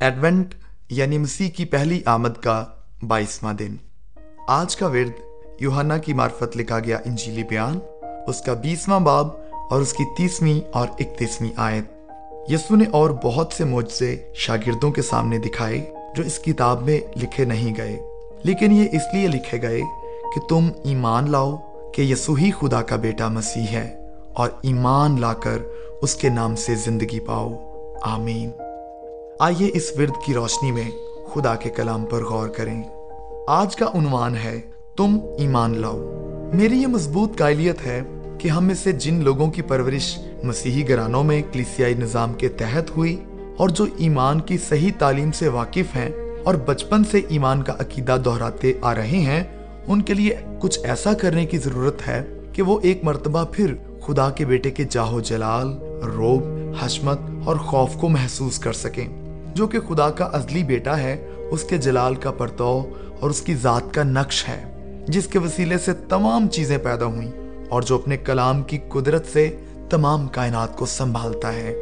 Advent یعنی مسیح کی پہلی آمد کا بائیسواں دن۔ آج کا ورد یوہنا کی معرفت لکھا گیا انجیلی بیان، اس کا بیسواں باب اور اس کی تیسویں اور اکتیسویں آیت۔ یسو نے اور بہت سے معجزے شاگردوں کے سامنے دکھائے جو اس کتاب میں لکھے نہیں گئے۔ لیکن یہ اس لیے لکھے گئے کہ تم ایمان لاؤ کہ یسو ہی خدا کا بیٹا مسیح ہے اور ایمان لا کر اس کے نام سے زندگی پاؤ۔ آمین۔ آئیے اس ورد کی روشنی میں خدا کے کلام پر غور کریں۔ آج کا عنوان ہے، تم ایمان لاؤ۔ میری یہ مضبوط قائلیت ہے کہ ہم میں سے جن لوگوں کی پرورش مسیحی گرانوں میں کلیسیائی نظام کے تحت ہوئی اور جو ایمان کی صحیح تعلیم سے واقف ہیں اور بچپن سے ایمان کا عقیدہ دہراتے آ رہے ہیں، ان کے لیے کچھ ایسا کرنے کی ضرورت ہے کہ وہ ایک مرتبہ پھر خدا کے بیٹے کے جاہو جلال، روب، حشمت اور خوف کو محسوس کر سکیں۔ جو کہ خدا کا ازلی بیٹا ہے، اس کے جلال کا پرتو اور اس کی ذات کا نقش ہے، جس کے وسیلے سے تمام چیزیں پیدا ہوئیں اور جو اپنے کلام کی قدرت سے تمام کائنات کو سنبھالتا ہے۔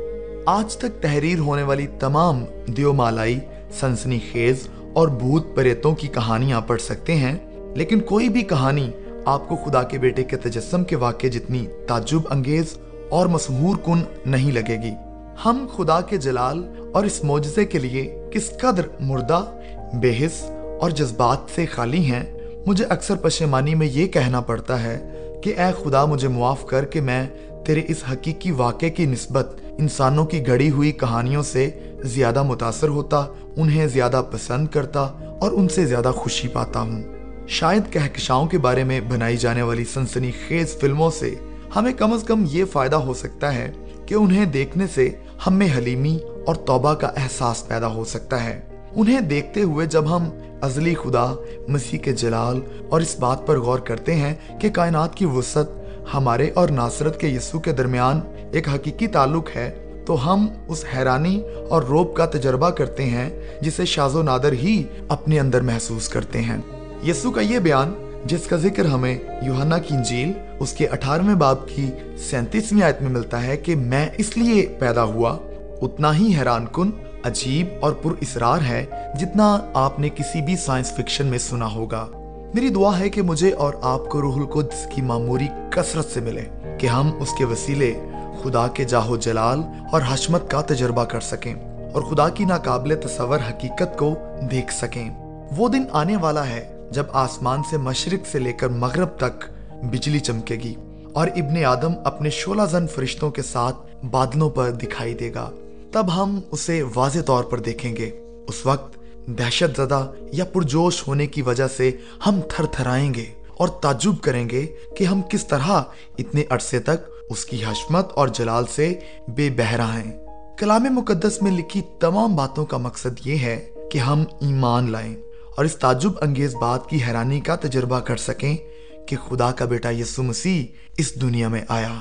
آج تک تحریر ہونے والی تمام دیو مالائی سنسنی خیز اور بھوت پریتوں کی کہانیاں پڑھ سکتے ہیں، لیکن کوئی بھی کہانی آپ کو خدا کے بیٹے کے تجسم کے واقع جتنی تعجب انگیز اور مسہور کن نہیں لگے گی۔ ہم خدا کے جلال اور اس معجزے کے لیے کس قدر مردہ بے حس اور جذبات سے خالی ہیں، مجھے اکثر پشیمانی میں یہ کہنا پڑتا ہے کہ اے خدا، مجھے معاف کر کہ میں تیرے اس حقیقی واقع کی نسبت انسانوں کی گھڑی ہوئی کہانیوں سے زیادہ متاثر ہوتا، انہیں زیادہ پسند کرتا اور ان سے زیادہ خوشی پاتا ہوں۔ شاید کہکشاؤں کے بارے میں بنائی جانے والی سنسنی خیز فلموں سے ہمیں کم از کم یہ فائدہ ہو سکتا ہے کہ انہیں دیکھنے سے ہم میں حلیمی اور توبہ کا احساس پیدا ہو سکتا ہے۔ انہیں دیکھتے ہوئے جب ہم ازلی خدا، مسیح کے جلال اور اس بات پر غور کرتے ہیں کہ کائنات کی وسط ہمارے اور ناصرت کے یسو کے درمیان ایک حقیقی تعلق ہے، تو ہم اس حیرانی اور روب کا تجربہ کرتے ہیں جسے شاز و نادر ہی اپنے اندر محسوس کرتے ہیں۔ یسو کا یہ بیان جس کا ذکر ہمیں یوہنا کی انجیل اس کے اٹھارہویں باب کی سینتیسویں آیت میں ملتا ہے کہ میں اس لیے پیدا ہوا، اتنا ہی حیران کن، عجیب اور پر اسرار ہے جتنا آپ نے کسی بھی سائنس فکشن میں سنا ہوگا۔ میری دعا ہے کہ مجھے اور آپ کو روح القدس کی معموری کثرت سے ملے کہ ہم اس کے وسیلے خدا کے جاہو جلال اور حشمت کا تجربہ کر سکیں اور خدا کی ناقابل تصور حقیقت کو دیکھ سکیں۔ وہ دن آنے والا ہے جب آسمان سے مشرق سے لے کر مغرب تک بجلی چمکے گی اور ابن آدم اپنے شولہ زن فرشتوں کے ساتھ بادلوں پر دکھائی دے گا، تب ہم اسے واضح طور پر دیکھیں گے۔ اس وقت دہشت زدہ یا پرجوش ہونے کی وجہ سے ہم تھر تھرائیں گے اور تعجب کریں گے کہ ہم کس طرح اتنے عرصے تک اس کی حشمت اور جلال سے بے بہرا ہیں۔ کلام مقدس میں لکھی تمام باتوں کا مقصد یہ ہے کہ ہم ایمان لائیں۔ اور اس تعجب انگیز بات کی حیرانی کا تجربہ کر سکیں کہ خدا کا بیٹا یسو مسیح اس دنیا میں آیا۔